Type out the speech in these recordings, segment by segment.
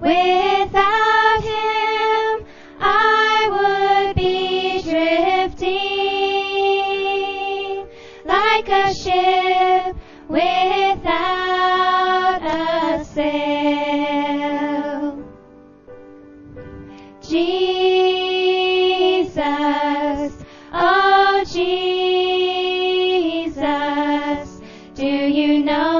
Without him, I would be drifting like a ship without a sail. Jesus, oh Jesus, do you know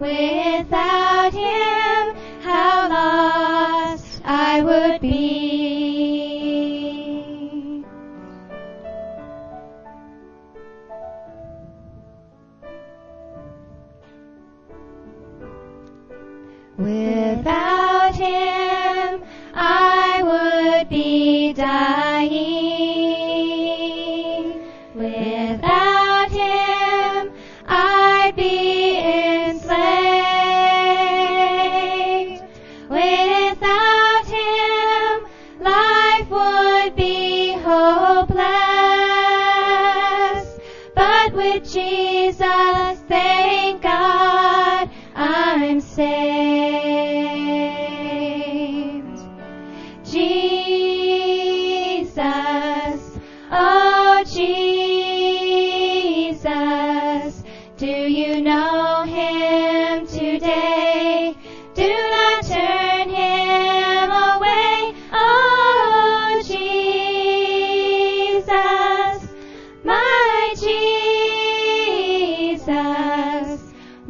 Without him, how lost I would be. Without Jesus, thank God, I'm saved.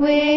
Without